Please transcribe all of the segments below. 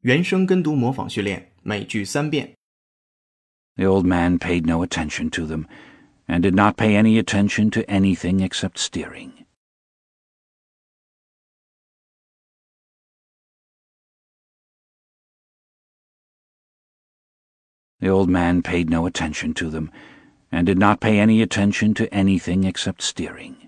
原声跟读模仿训练，每句三遍。 The old man paid no attention to them, and did not pay any attention to anything except steering. The old man paid no attention to them, and did not pay any attention to anything except steering.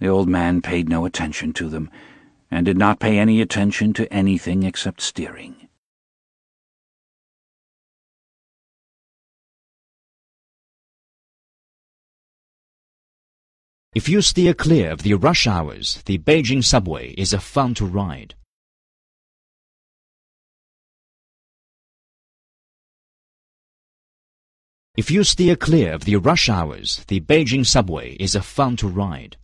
The old man paid no attention to them, and did not pay any attention to anything except steering. If you steer clear of the rush hours, the Beijing subway is a fun to ride. If you steer clear of the rush hours, the Beijing subway is a fun to ride.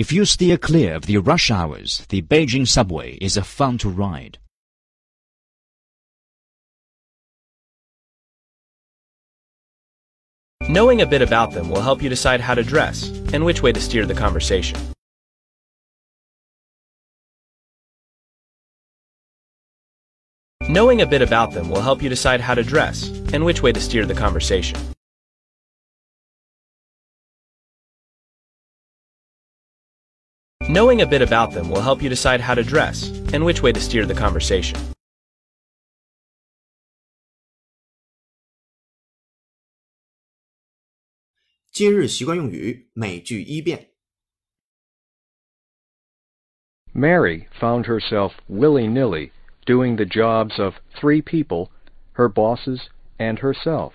If you steer clear of the rush hours, the Beijing subway is a fun to ride. Knowing a bit about them will help you decide how to dress and which way to steer the conversation. Knowing a bit about them will help you decide how to dress and which way to steer the conversation. Knowing a bit about them will help you decide how to dress and which way to steer the conversation. Mary found herself willy-nilly doing the jobs of three people, her bosses and herself.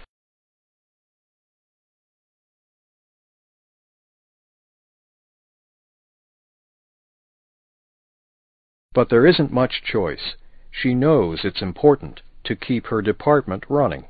But there isn't much choice. She knows it's important to keep her department running.